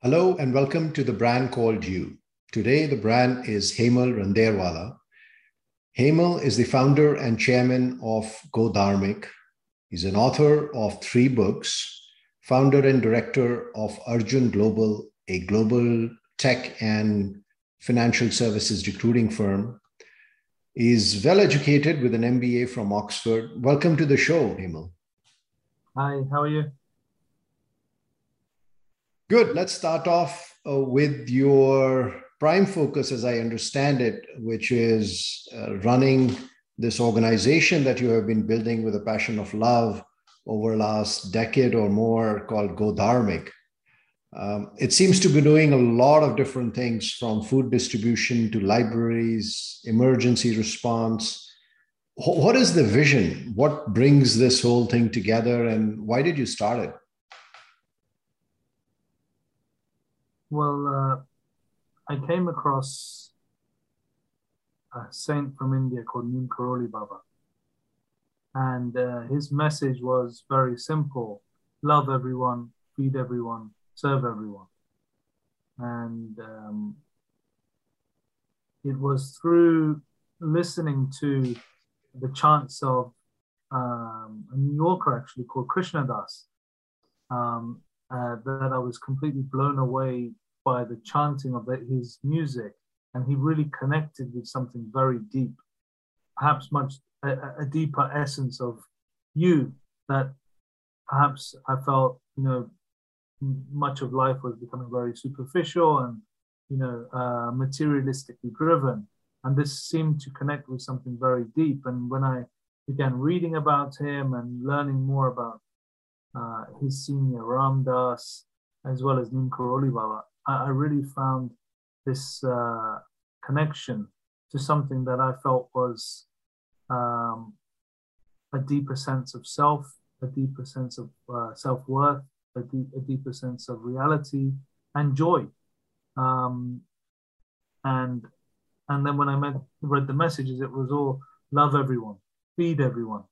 Hello and welcome to the brand called you. Today, the brand is Hemal Randerwala. Hemal is the founder and chairman of Go Dharmic. He's an author of three books, founder and director of Arjun Global, a global tech and financial services recruiting firm. He's well educated with an MBA from Oxford. Welcome to the show, Hemal. Hi, how are you? Good. Let's start off uh, with your prime focus, as I understand it, which is uh, running this organization that you have been building with a passion of love over the last decade or more called Go Dharmic. Um, it seems to be doing a lot of different things from food distribution to libraries, emergency response. What is the vision? What brings this whole thing together and why did you start it? Well, uh, I came across a saint from India called Neem Karoli Baba. And uh, his message was very simple love everyone, feed everyone, serve everyone. And um, it was through listening to the chants of um, a New Yorker actually called Krishna Das um, uh, that I was completely blown away by the chanting of the, his music, and he really connected with something very deep, perhaps much a, a, deeper essence of you that perhaps I felt, you know, much of life was becoming very superficial and, you know, uh, materialistically driven. And this seemed to connect with something very deep. And when I began reading about him and learning more about uh, his senior Ram Dass, as well as Neem Baba, I, I really found this uh, connection to something that I felt was um, a deeper sense of self, a deeper sense of uh, self worth, a, deep, a, deeper sense of reality and joy. Um, and and then when I met, read the messages, it was all love everyone, feed everyone,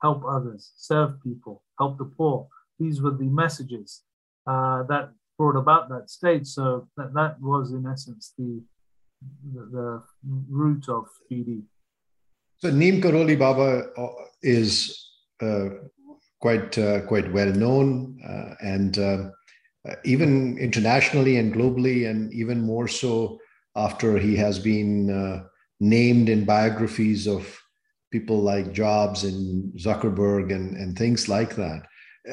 help others, serve people, help the poor. These were the messages uh, that brought about that state. So that, that was in essence the, the, the root of FIDI. So Neem Karoli Baba uh, is uh, quite uh, quite well known uh, and uh, even internationally and globally, and even more so after he has been named in biographies of people like Jobs and Zuckerberg and, and things like that.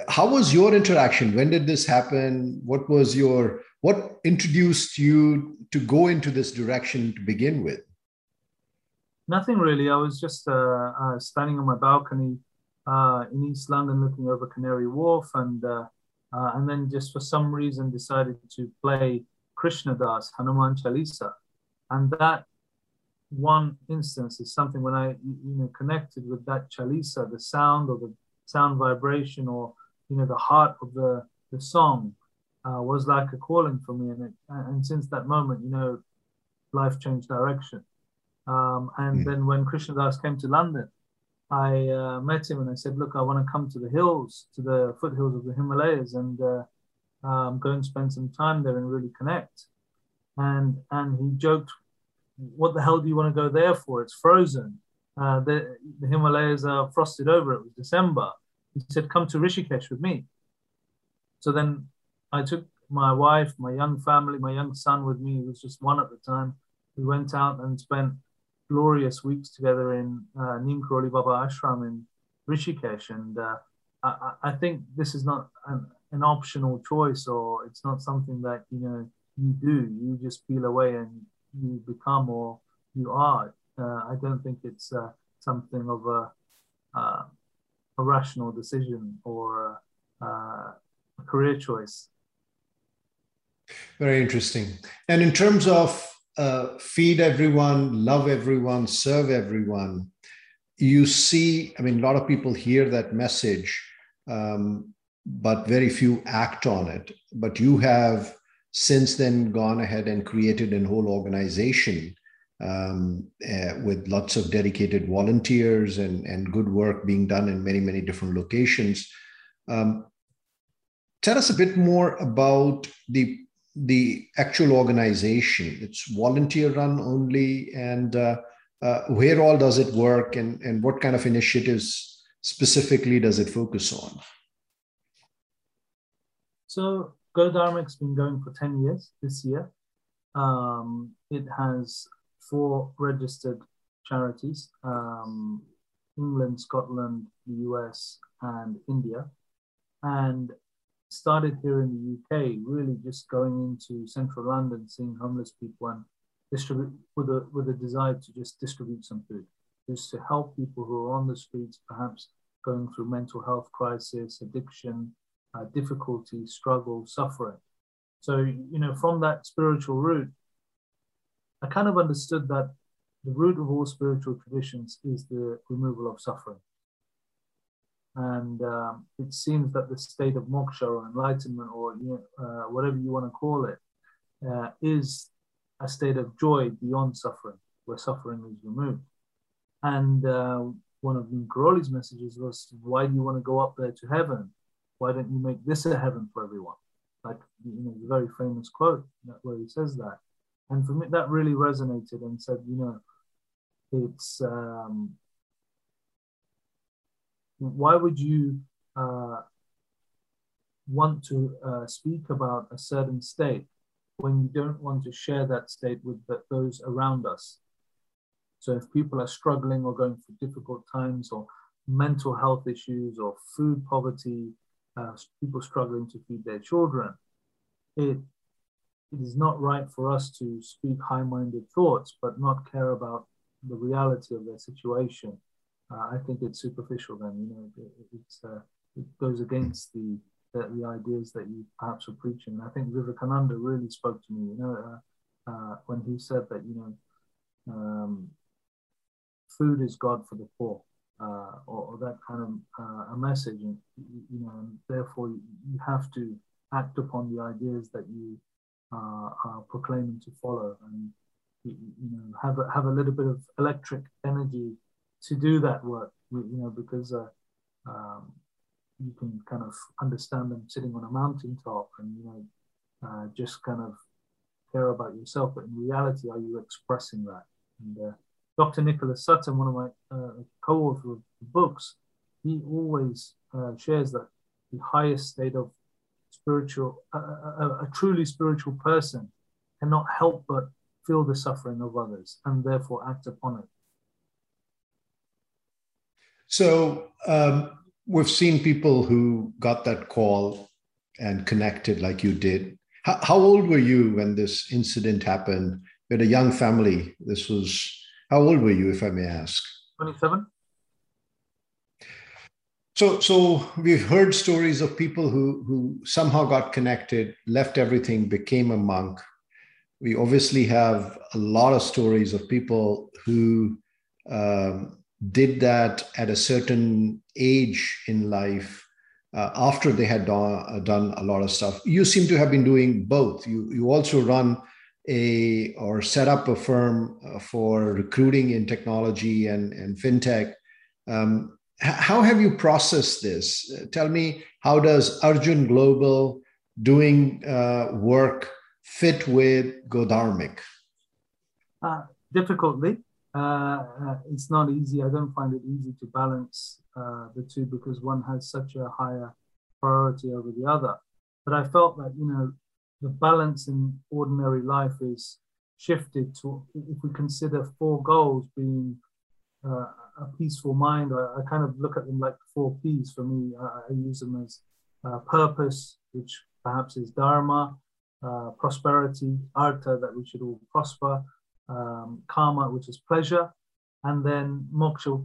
How was your interaction? When did this happen? What was your what introduced you to go into this direction to begin with? Nothing really. I was just uh, uh, standing on my balcony uh, in East London, looking over Canary Wharf, and uh, uh, and then just for some reason decided to play Krishna Das Hanuman Chalisa, and that one instance is something when I you know connected with that Chalisa, the sound or the sound vibration or you know the heart of the the song uh, was like a calling for me. And it, and since that moment you know life changed direction. Um, and mm. then when Krishna Das came to London I uh, met him and I said look I want to come to the hills to the foothills of the Himalayas and uh, um, go and spend some time there and really connect. And and he joked what the hell do you want to go there for it's frozen uh, the, the Himalayas are frosted over. It was December. He said, Come to Rishikesh with me. So then I took my wife, my young family, my young son with me. He was just one at the time. We went out and spent glorious weeks together in uh, Neem Karoli Baba Ashram in Rishikesh. And uh, I, I, think this is not an, an optional choice or it's not something that, you know, you do. You just feel away and you become or you are uh, I don't think it's uh, something of a, uh, a rational decision or a, a career choice. Very interesting. And in terms of uh, feed everyone, love everyone, serve everyone, you see, I mean, a lot of people hear that message, um, but very few act on it. But you have since then gone ahead and created a whole organization um, uh, with lots of dedicated volunteers and, and good work being done in many, many different locations. Um, tell us a bit more about the the actual organization? It's volunteer run only, and uh, uh, where all does it work, and, and what kind of initiatives specifically does it focus on? So, Go Dharmic's been going for 10 years this year. Um, it has four registered charities um, England, Scotland, the US, and India. And started here in the UK, really just going into central London, seeing homeless people and distribute with a with a desire to just distribute some food, just to help people who are on the streets, perhaps going through mental health crisis, addiction, uh, difficulty, struggle, suffering. So you know, from that spiritual root, I kind of understood that the root of all spiritual traditions is the removal of suffering. And um, it seems that the state of moksha or enlightenment or you know, uh, whatever you want to call it, uh, is a state of joy beyond suffering, where suffering is removed. And uh, one of Karoli's messages was, why do you want to go up there to heaven? Why don't you make this a heaven for everyone? Like, you know, the very famous quote where he says that. And for me, that really resonated and said, you know, it's um, why would you uh, want to uh, speak about a certain state when you don't want to share that state with the, those around us? So if people are struggling or going through difficult times or mental health issues or food poverty, uh, people struggling to feed their children, it, it is not right for us to speak high-minded thoughts but not care about the reality of their situation uh, I think it's superficial. Then you know, it, uh, it goes against the, the, the ideas that you perhaps were preaching. I think Vivekananda really spoke to me. You know, uh, uh, when he said that you know, um, food is God for the poor, uh, or, or, that kind of uh, a message, and you know, and therefore you have to act upon the ideas that you are proclaiming to follow, and you, you know, have a, have a little bit of electric energy to do that work, you know, because uh, um, you can kind of understand them sitting on a mountaintop and, you know, uh, just kind of care about yourself. But in reality, are you expressing that? And uh, Dr. Nicholas Sutton, one of my uh, co-authors of the books, he always uh, shares that the highest state of spiritual, a, a truly spiritual person cannot help but feel the suffering of others and therefore act upon it. So um, we've seen people who got that call and connected like you did. How, how old were you when this incident happened? You had a young family. This was, how old were you, if I may ask? 27. So, so we've heard stories of people who, who somehow got connected, left everything, became a monk. We obviously have a lot of stories of people who um, did that at a certain age in life uh, after they had done, uh, done a lot of stuff. You seem to have been doing both. You, you also run a or set up a firm uh, for recruiting in technology and, and fintech. Um, how have you processed this? Uh, tell me, how does Arjun Global doing uh, work fit with Godharmic? Uh, difficultly. Uh, uh, it's not easy. I don't find it easy to balance the two because one has such a higher priority over the other. But I felt that, you know, the balance in ordinary life is shifted to, if we consider four goals being uh, a peaceful mind, I, I, kind of look at them like four P's for me. I, I use them as uh, purpose, which perhaps is dharma, uh, prosperity, artha, that we should all prosper, um, kama, which is pleasure, and then moksha,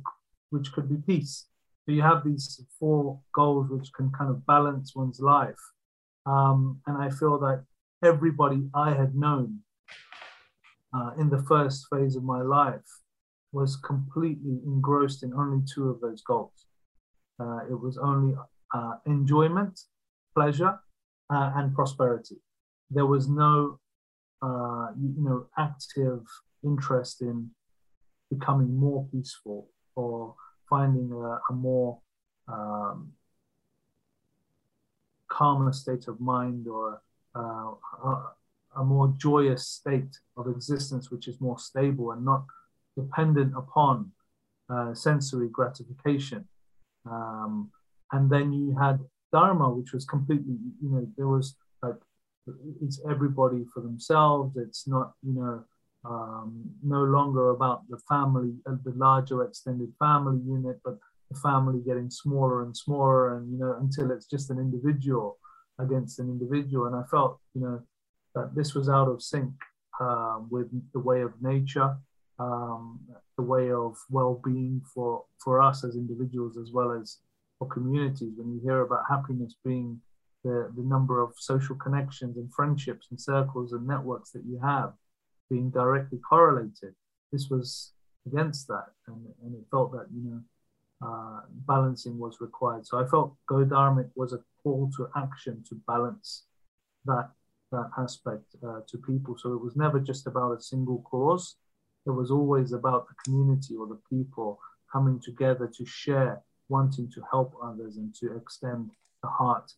which could be peace. So you have these four goals which can kind of balance one's life. Um, and I feel that everybody I had known uh, in the first phase of my life was completely engrossed in only two of those goals. Uh, it was only uh, enjoyment, pleasure, uh, and prosperity. There was no uh, you, know, active interest in becoming more peaceful or finding a, a more um, calmer state of mind or uh, a more joyous state of existence, which is more stable and not dependent upon uh, sensory gratification. Um, and then you had Dharma, which was completely, you know, there was like, it's everybody for themselves. It's not, you know, um, no longer about the family, uh, the larger extended family unit, but the family getting smaller and smaller, and you know, until it's just an individual against an individual. And I felt, you know, that this was out of sync um, with the way of nature, um, the way of well-being for for us as individuals as well as for communities. When you hear about happiness being the, the number of social connections and friendships and circles and networks that you have being directly correlated, this was against that, and, and it felt that you know uh, balancing was required. So I felt Go Dharmic was a call to action to balance that that aspect uh, to people. So it was never just about a single cause. It was always about the community or the people coming together to share, wanting to help others and to extend the heart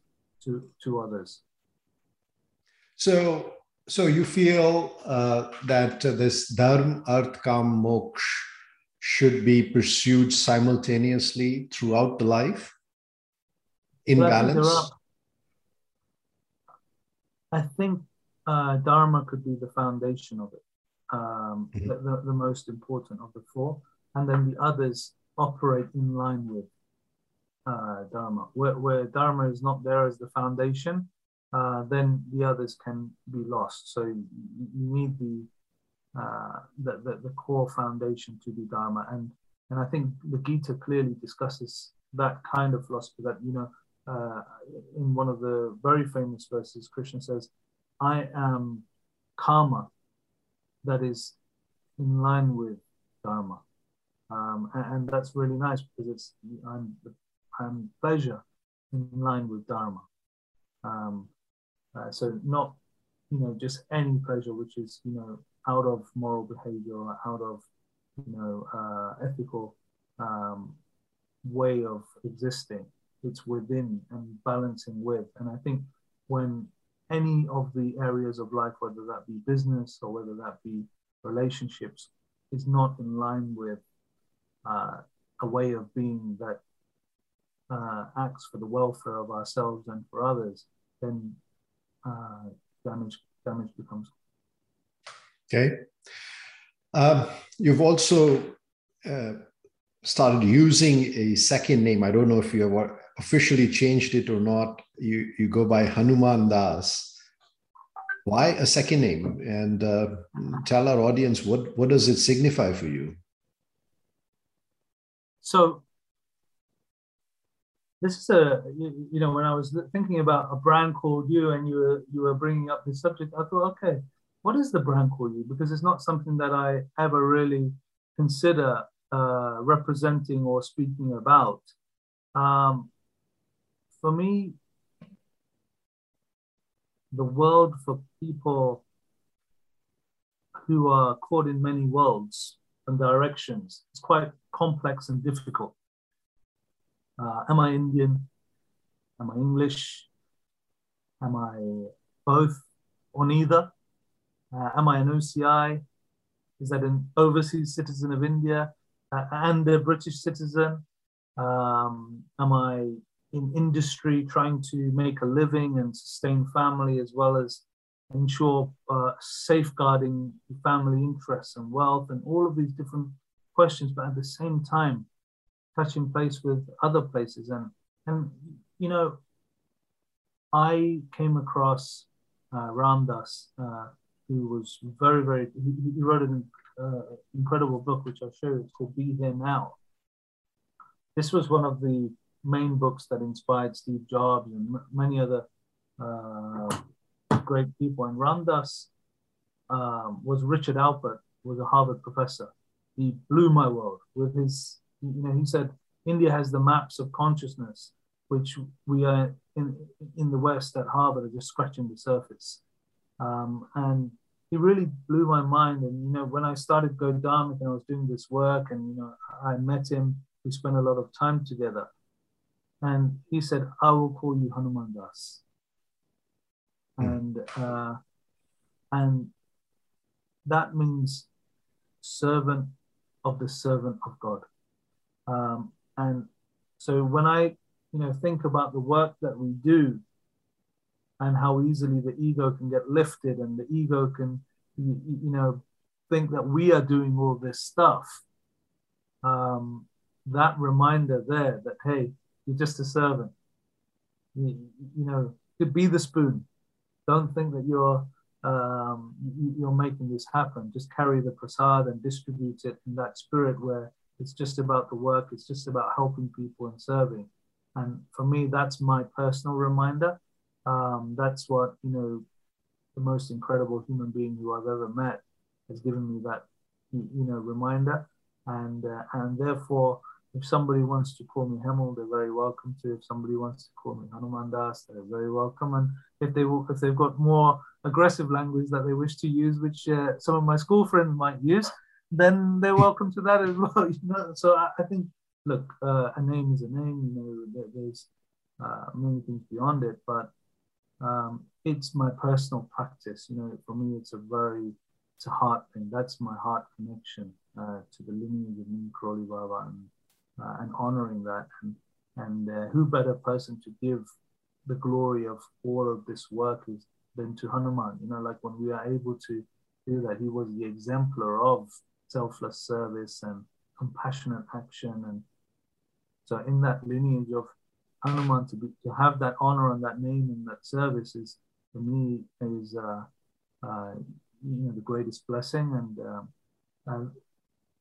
to, to others. So, so you feel uh, that this dharma, arth, kam, moksha should be pursued simultaneously throughout the life in well, balance? I think uh, Dharma could be the foundation of it, um, mm-hmm. the, the, the, most important of the four. And then the others operate in line with uh, Dharma. Where, where Dharma is not there as the foundation, uh, then the others can be lost. So you, you need the, uh, the, the, the, core foundation to the Dharma. And, and I think the Gita clearly discusses that kind of philosophy that, you know, uh, in one of the very famous verses, Krishna says, I am kama that is in line with dharma. Um, and, and, that's really nice because it's I'm, I'm pleasure in line with dharma. Um, uh, so not you know just any pleasure which is you know out of moral behavior or out of you know uh, ethical um, way of existing it's within and balancing with. And I think when any of the areas of life, whether that be business or whether that be relationships, is not in line with uh, a way of being that uh, acts for the welfare of ourselves and for others, then uh, damage damage becomes. Okay. Um, you've also uh, started using a second name. I don't know if you have officially changed it or not. You you go by Hanuman Das. Why a second name? And uh, tell our audience what what does it signify for you? So this is a you, know when I was thinking about a brand called you and you were you were bringing up this subject, I thought, okay, what is the brand called you? Because it's not something that I ever really consider uh, representing or speaking about. Um, for me, the world for people who are caught in many worlds and directions is quite complex and difficult. Uh, am I Indian? Am I English? Am I both or neither? Uh, am I an OCI? Is that an overseas citizen of India uh, and a British citizen? Um, am I in industry trying to make a living and sustain family as well as ensure uh, safeguarding family interests and wealth and all of these different questions but at the same time touching place with other places and and you know i came across uh, ramdas uh, who was very very he, he wrote an uh, incredible book which i'll show you it's called be here now this was one of the main books that inspired Steve Jobs and m- many other uh, great people. And Ramdas um, was Richard Alpert, was a Harvard professor. He blew my world with his, you know, he said India has the maps of consciousness, which we are in in the West at Harvard are just scratching the surface. Um, and he really blew my mind. And you know, when I started Go Dharmic and I was doing this work, and you know, I met him. We spent a lot of time together. And he said, I will call you Hanuman Das. Mm. And uh, and that means servant of the servant of God. Um, and so when I, you know, think about the work that we do and how easily the ego can get lifted and the ego can, you, you know, think that we are doing all this stuff. Um, that reminder there that, hey, you're just a servant. You, you know, to be the spoon. Don't think that you're um, you're making this happen. Just carry the prasad and distribute it in that spirit where it's just about the work, it's just about helping people and serving. And for me, that's my personal reminder. Um, that's what, you know, the most incredible human being who I've ever met has given me that, you know, reminder. And, uh, and therefore, if somebody wants to call me Hemal, they're very welcome to. If somebody wants to call me Hanuman Das, they're very welcome. And if they if they've got more aggressive language that they wish to use, which uh, some of my school friends might use, then they're welcome to that as well. You know, so I, I think, look, uh, a name is a name. You know, there, there's uh, many things beyond it, but um, it's my personal practice. You know, for me, it's a very it's a heart thing. That's my heart connection uh, to the lineage of Neem Karoli Baba and uh, and honoring that. And, and uh, who better person to give the glory of all of this work is than to Hanuman? You know, like when we are able to do that, he was the exemplar of selfless service and compassionate action. And so, in that lineage of Hanuman, to be to have that honor and that name and that service is for me is uh, uh, you know the greatest blessing and. Uh,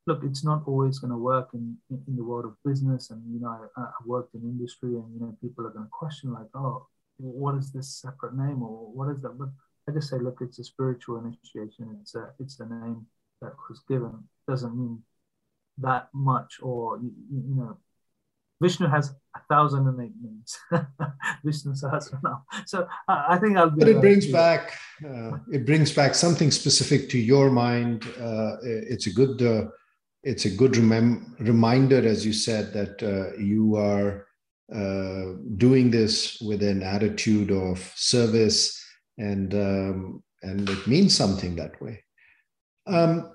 look, it's not always going to work in, in the world of business. And, you know, I, I worked in industry and, you know, people are going to question like, oh, what is this separate name or what is that? But I just say, look, it's a spiritual initiation. It's a, it's the name that was given. Doesn't mean that much or, you, you know, Vishnu has a thousand and eight names. Vishnu Sahasranam. So uh, I think I'll be. But it brings back, uh, it brings back something specific to your mind. Uh, it's a good uh, it's a good remem- reminder, as you said, that uh, you are uh, doing this with an attitude of service, and um, and it means something that way. Um,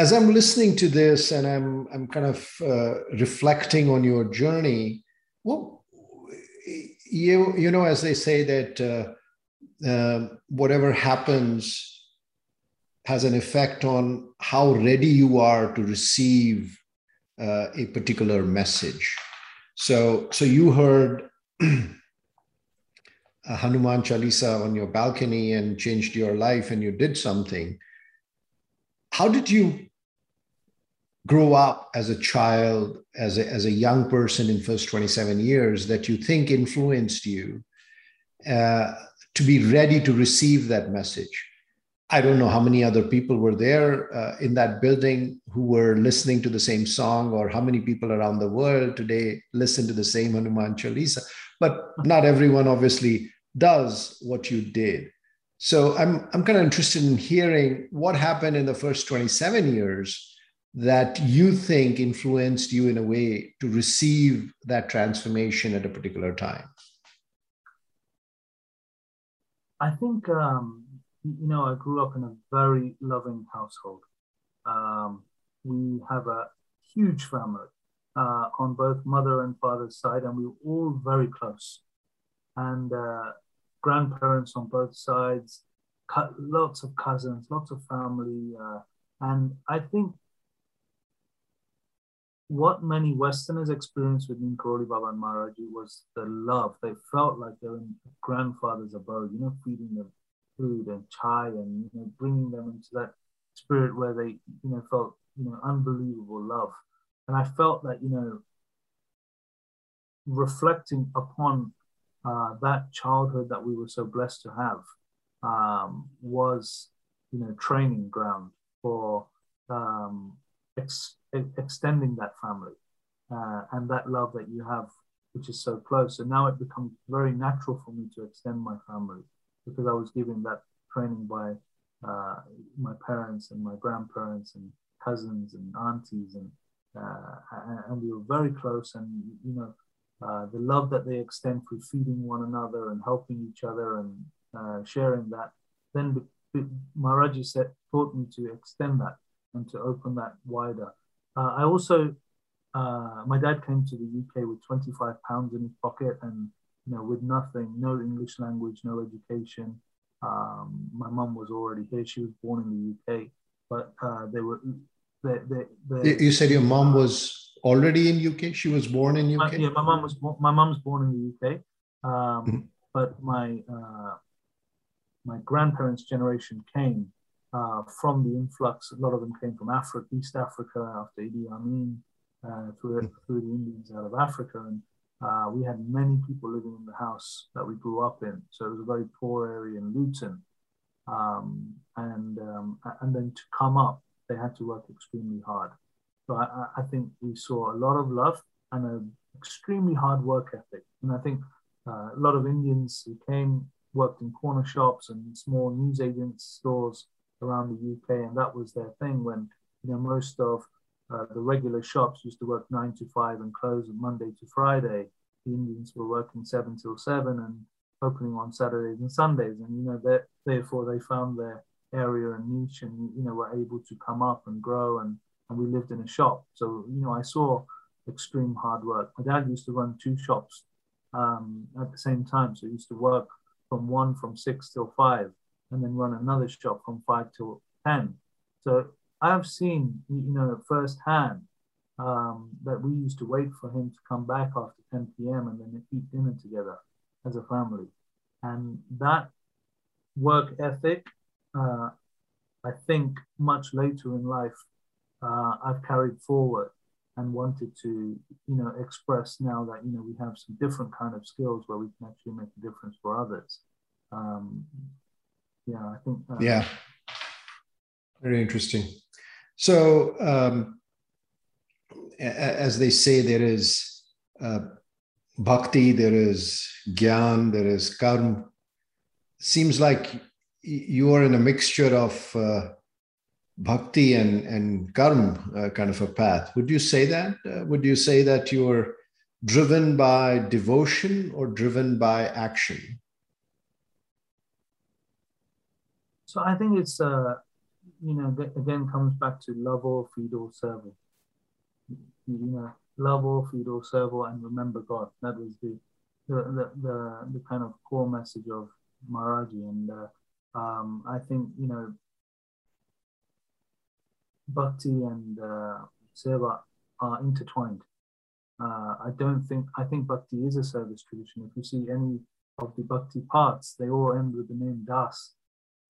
as I'm listening to this, and I'm I'm kind of uh, reflecting on your journey, well, you you know, as they say that uh, uh, whatever happens has an effect on how ready you are to receive uh, a particular message. So, so you heard Hanuman Chalisa on your balcony and changed your life, and you did something. How did you grow up as a child, as a, as a young person in first 27 years that you think influenced you uh, to be ready to receive that message? I don't know how many other people were there uh, in that building who were listening to the same song, or how many people around the world today listen to the same Hanuman Chalisa. But not everyone obviously does what you did. So I'm, I'm kind of interested in hearing what happened in the first 27 years that you think influenced you in a way to receive that transformation at a particular time. I think um, you know, I grew up in a very loving household. Um, we have a huge family uh, on both mother and father's side, and we were all very close. And uh, grandparents on both sides, lots of cousins, lots of family. Uh, and I think what many Westerners experienced with Neem Karoli Baba and Maharaji was the love. They felt like they were in grandfather's abode, you know, feeding them food and chai and you know bringing them into that spirit where they you know felt you know unbelievable love and i felt that you know reflecting upon uh, that childhood that we were so blessed to have um, was you know training ground for um, ex- extending that family uh, and that love that you have which is so close. And now it becomes very natural for me to extend my family because I was given that training by uh, my parents and my grandparents and cousins and aunties and uh, and we were very close and you know uh, the love that they extend through feeding one another and helping each other and uh, sharing that then Maharaji said, taught me to extend that and to open that wider. Uh, I also, uh, my dad came to the UK with 25 pounds in his pocket and, you know, with nothing, no English language, no education. Um, my mum was already here. She was born in the UK, but uh, they were. They, they, they, you said your mom was already in UK. She was born in UK. My, yeah, my mom was. My mom's born in the UK, um, mm-hmm. but my uh, my grandparents' generation came uh, from the influx. A lot of them came from Africa, East Africa, after Idi Amin, uh, through, mm-hmm. through the Indians out of Africa, and uh, we had many people living in the house that we grew up in. So it was a very poor area in Luton. Um, and, um, and then to come up, they had to work extremely hard. So I, I think we saw a lot of love and an extremely hard work ethic. And I think uh, a lot of Indians who came worked in corner shops and small newsagents stores around the UK, and that was their thing. When you know most of uh, the regular shops used to work nine to five and close on Monday to Friday. The Indians were working seven till seven and opening on Saturdays and Sundays. And, you know, that therefore they found their area and niche and, you know, were able to come up and grow. And, and we lived in a shop. So, you know, I saw extreme hard work. My dad used to run two shops um, at the same time. So he used to work from one from six till five and then run another shop from five till 10. So I've seen, you know, firsthand um, that we used to wait for him to come back after 10 p.m. and then eat dinner together as a family. And that work ethic, uh, I think much later in life, uh, I've carried forward and wanted to, you know, express now that, you know, we have some different kind of skills where we can actually make a difference for others. Um, yeah, I think. Uh, yeah. Very interesting. So, um, as they say, there is uh, bhakti, there is gyan, there is karma. Seems like you are in a mixture of uh, bhakti and, and karma uh, kind of a path. Would you say that? Uh, would you say that you're driven by devotion or driven by action? So I think it's uh, you know, again comes back to love or feed or serve. You know, love or feed or serve and remember God. That was the the, the, the, the kind of core message of Maharaji. And uh, um, I think, you know, bhakti and uh, seva are intertwined. Uh, I don't think, I think bhakti is a service tradition. If you see any of the bhakti parts, they all end with the name Das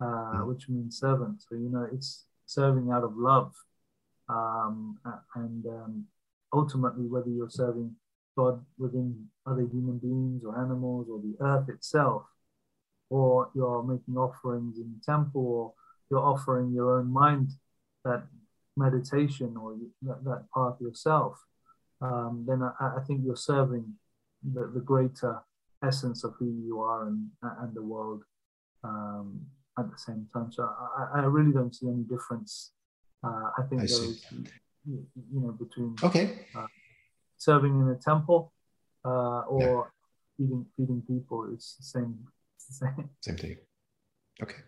uh, hmm. which means servant. So, you know, it's serving out of love. Um, and um, ultimately, whether you're serving God within other human beings or animals or the earth itself, or you're making offerings in the temple, or you're offering your own mind that meditation or that, that path yourself, um, then I, I, think you're serving the, the greater essence of who you are and, and the world. Um, at the same time. So I, I really don't see any difference. Uh, I think I there is, you, you, know, between okay uh, serving in a temple uh, or yeah. feeding feeding people. It's the same. It's the same. Same thing. Okay.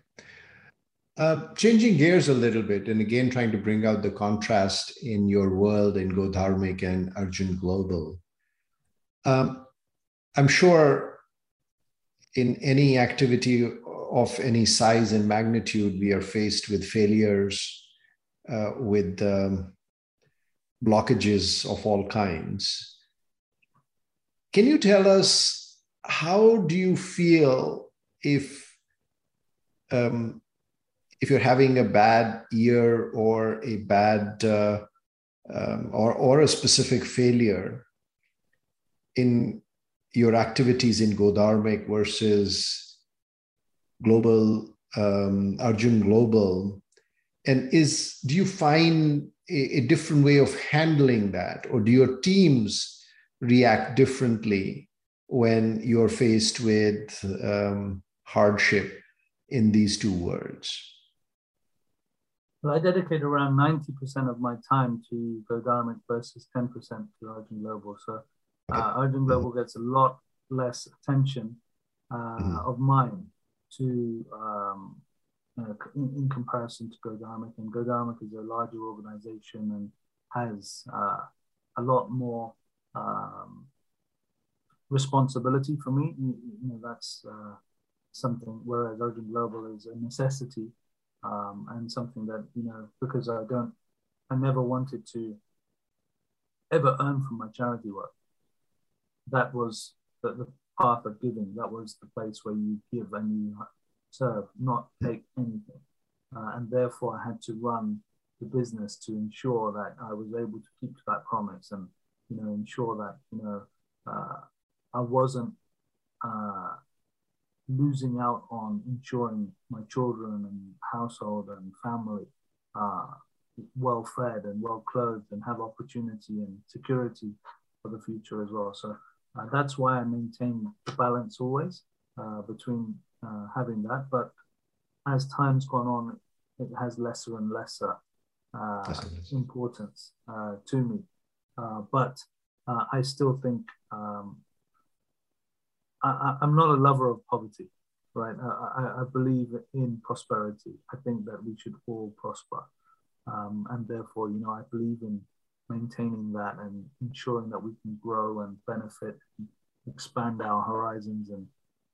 Uh, changing gears a little bit, and again trying to bring out the contrast in your world in Godharmic and Arjun Global. Um, I'm sure in any activity of any size and magnitude, we are faced with failures, uh, with um, blockages of all kinds. Can you tell us how do you feel if um, if you're having a bad year or a bad uh, um, or or a specific failure in your activities in Godharmic versus global um, Arjun Global, and is do you find a, a, different way of handling that, or do your teams react differently when you're faced with um, hardship in these two words? Well, I dedicate around 90% of my time to Godharmic versus 10% to Arjun Global. So uh, Arjun Global gets a lot less attention uh, mm-hmm. of mine to um, uh, in, in, comparison to Godharmic. And Godharmic is a larger organization and has uh, a lot more um, responsibility for me. You, you know, that's uh, something, whereas Arjun Global is a necessity um, and something that, you know, because I don't, I never wanted to ever earn from my charity work. That was the, the path of giving. That was the place where you give and you serve, not take anything. Uh, and therefore, I had to run the business to ensure that I was able to keep to that promise and you know ensure that you know uh, I wasn't uh, losing out on ensuring my children and household and family uh, well fed and well clothed and have opportunity and security for the future as well. So uh, that's why I maintain the balance always uh, between uh, having that. But as time's gone on, it has lesser and lesser uh, importance uh, to me. Uh, but I still think um, I, am not a lover of poverty, right? I, I, believe in prosperity. I think that we should all prosper. Um, and therefore, you know, I believe in maintaining that and ensuring that we can grow and benefit, and expand our horizons and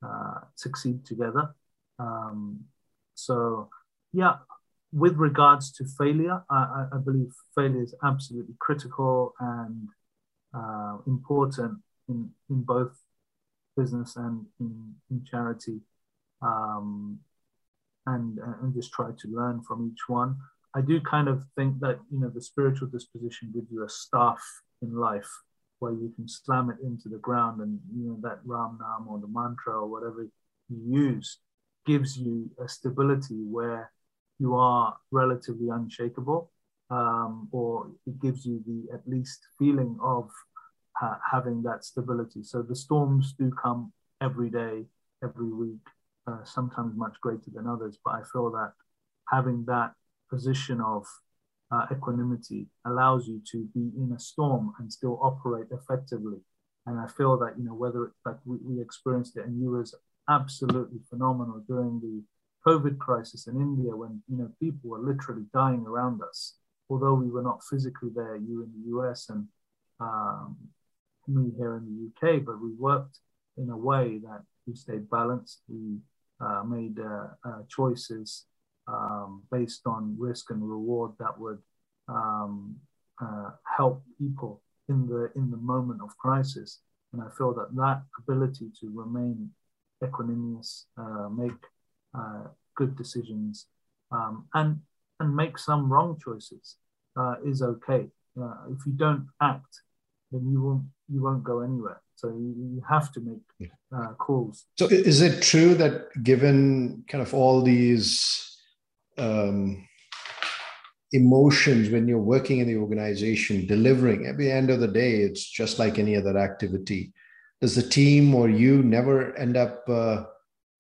uh, succeed together. Um, so, yeah, with regards to failure, I, I, believe failure is absolutely critical and uh, important in, in both business and in, in charity. Um, and, and just try to learn from each one. I do kind of think that you know the spiritual disposition gives you a staff in life where you can slam it into the ground and you know that Ram Nam or the mantra or whatever you use gives you a stability where you are relatively unshakable um, or it gives you the at least feeling of uh, having that stability. So the storms do come every day every week uh, sometimes much greater than others but i feel that having that position of uh, equanimity allows you to be in a storm and still operate effectively. And I feel that, you know, whether it's like we, we experienced it and you was absolutely phenomenal during the COVID crisis in India when, you know, people were literally dying around us. Although we were not physically there, you in the US and um, me here in the UK, but we worked in a way that we stayed balanced. We uh, made uh, uh, choices um, based on risk and reward that would um, uh, help people in the in the moment of crisis. And I feel that that ability to remain equanimous, uh, make uh, good decisions, um, and and make some wrong choices uh, is okay. Uh, if you don't act, then you won't you won't go anywhere. So you, you have to make uh, calls. So is it true that given kind of all these um, emotions when you're working in the organization, delivering. At the end of the day, it's just like any other activity. Does the team or you never end up uh,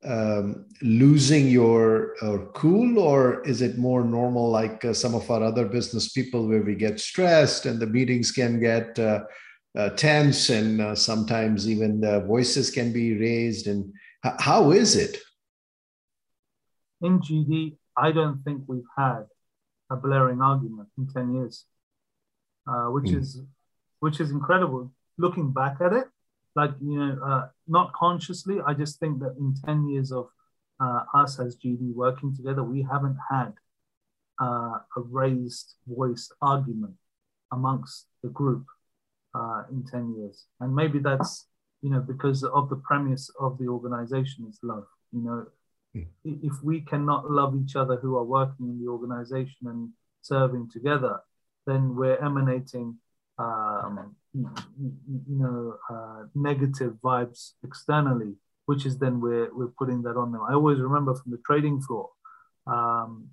um, losing your uh, cool, or is it more normal like uh, some of our other business people where we get stressed and the meetings can get uh, uh, tense and uh, sometimes even the voices can be raised? And h- how is it? In I don't think we've had a blaring argument in 10 years, uh, which mm. is which is incredible. Looking back at it, like you know, uh, not consciously, I just think that in 10 years of uh, us as GD working together, we haven't had uh, a raised voice argument amongst the group uh, in 10 years. And maybe that's, you know, because of the premise of the organization is love. You know, if we cannot love each other who are working in the organization and serving together, then we're emanating, um, you, know, uh, negative vibes externally, which is then we're, we're putting that on them. I always remember from the trading floor, um,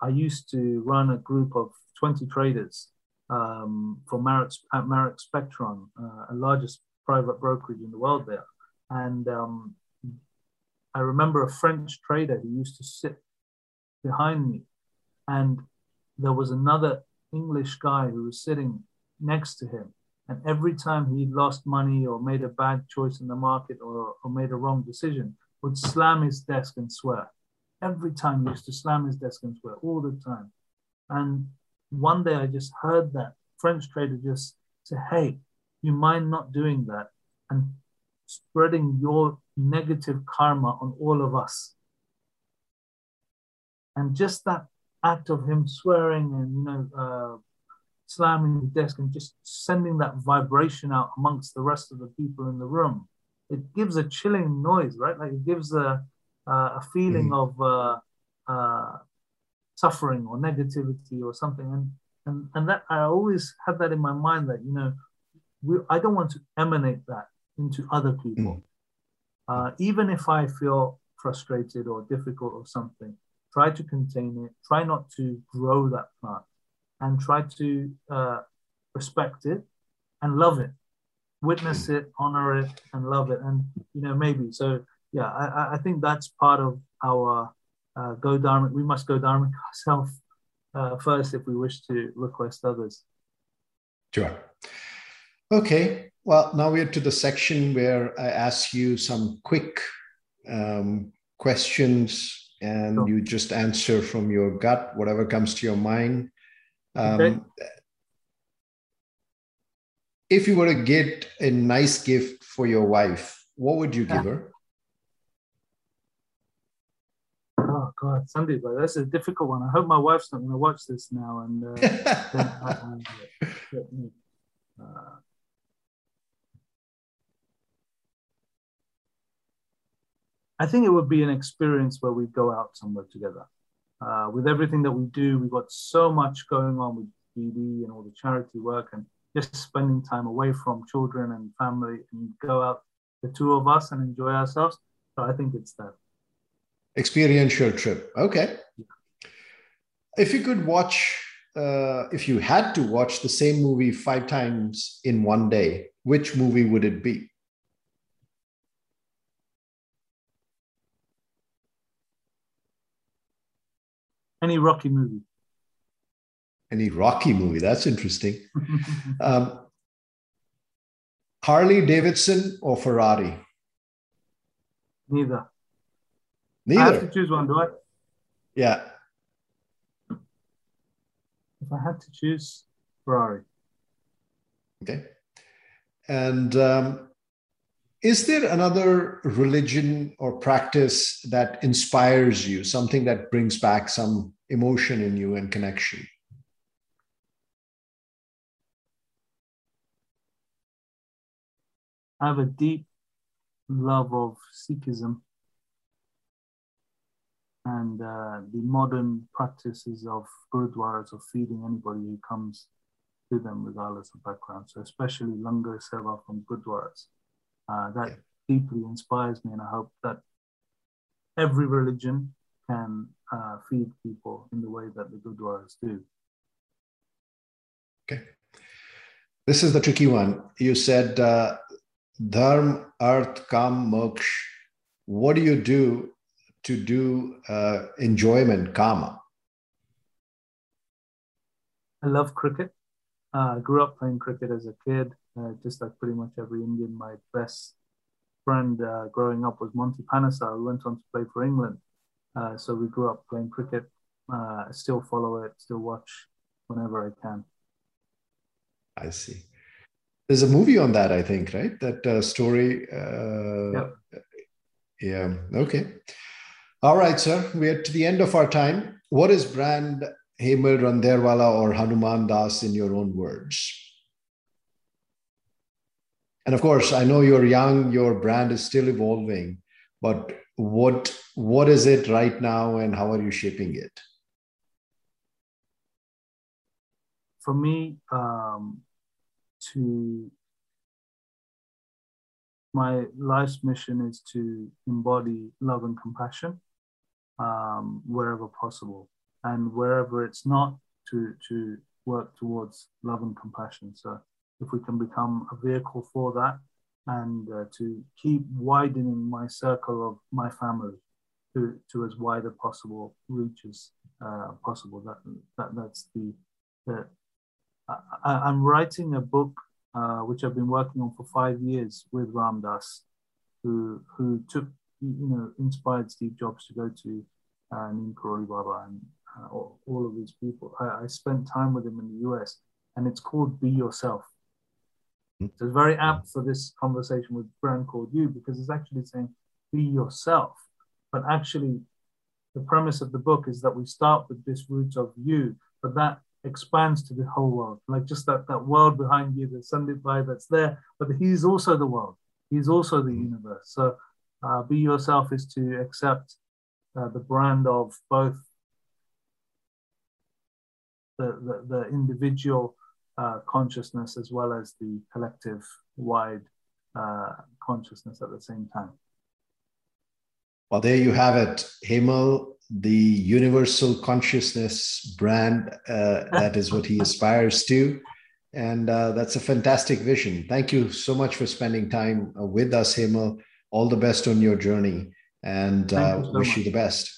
I used to run a group of 20 traders um, for Marex, at Marex Spectron, uh, a largest private brokerage in the world there. And um, I remember a French trader who used to sit behind me, and there was another English guy who was sitting next to him. And every time he lost money or made a bad choice in the market or, or made a wrong decision, would slam his desk and swear. Every time he used to slam his desk and swear all the time. And one day I just heard that French trader just say, Hey, you mind not doing that and spreading your negative karma on all of us? And just that act of him swearing and you know uh, slamming the desk and just sending that vibration out amongst the rest of the people in the room, it gives a chilling noise, right? Like it gives a uh, a feeling mm. of uh, uh, suffering or negativity or something, and and and that I always had that in my mind that you know we, I don't want to emanate that into other people, mm. even if I feel frustrated or difficult or something try to contain it, try not to grow that plant, and try to uh, respect it and love it, witness it, honor it, and love it. And, you know, maybe. So, yeah, I, I think that's part of our uh, go dharmic. We must go dharmic ourselves uh, first if we wish to request others. Sure. Okay. Well, now we're to the section where I ask you some quick um, questions and sure. you just answer from your gut, whatever comes to your mind. Um, okay. If you were to get a nice gift for your wife, what would you give her? Oh God, Sandeep, that's a difficult one. I hope my wife's not going to watch this now. And uh, I think it would be an experience where we go out somewhere together. Uh, with everything that we do, we've got so much going on with BD and all the charity work and just spending time away from children and family and go out, the two of us, and enjoy ourselves. So I think it's that. Experiential trip. Okay. If you could watch, uh, if you had to watch the same movie five times in one day, which movie would it be? Any Rocky movie. Any Rocky movie. That's interesting. um, Harley Davidson or Ferrari? Neither. Neither. I have to choose one, do I? Yeah. If I had to choose, Ferrari. Okay. And um, is there another religion or practice that inspires you, something that brings back some emotion in you and connection? I have a deep love of Sikhism and uh, the modern practices of gurdwaras of feeding anybody who comes to them regardless of background. So especially langar seva from gurudwaras uh, that deeply inspires me, and I hope that every religion can uh, feed people in the way that the Gurdwaras do. Okay. This is the tricky one. You said uh, dharma, arth, kam, moksha. What do you do to do uh, enjoyment, kama? I love cricket. Uh, I grew up playing cricket as a kid uh, just like pretty much every Indian. My best friend uh, growing up was Monty Panesar, who went on to play for England. Uh, so we grew up playing cricket. Uh, I still follow it, still watch whenever I can. I see. There's a movie on that, I think, right? That uh, story. Uh, yep. Yeah. Okay. All right, sir. We're to the end of our time. What is brand Hemal Randerwala or Hanuman Das in your own words? And of course i know you're young your brand is still evolving but what what is it right now and how are you shaping it? For me um, to my life's mission is to embody love and compassion um, wherever possible and wherever it's not to to work towards love and compassion. So if we can become a vehicle for that and uh, to keep widening my circle of my family to, to as wide a possible reaches uh, possible. That, that that's the, the I, am writing a book uh, which I've been working on for five years with Ram Dass, who who took you know inspired Steve Jobs to go to uh, Neem Karoli Baba and uh, all, all, of these people. I, I, spent time with him in the US, and it's called Be Yourself. So it's very apt for this conversation with brand called You because it's actually saying be yourself. But actually, the premise of the book is that we start with this root of you, but that expands to the whole world, like just that, that world behind you, the sunlit light that's there, but he's also the world. He's also the universe. So uh, be yourself is to accept uh, the brand of both the, the, the individual uh, consciousness as well as the collective wide uh, consciousness at the same time. Well, there you have it, Hemal, the universal consciousness brand. Uh, that is what he aspires to. And uh, that's a fantastic vision. Thank you so much for spending time uh, with us, Hemal. All the best on your journey and uh, you so wish much. you the best.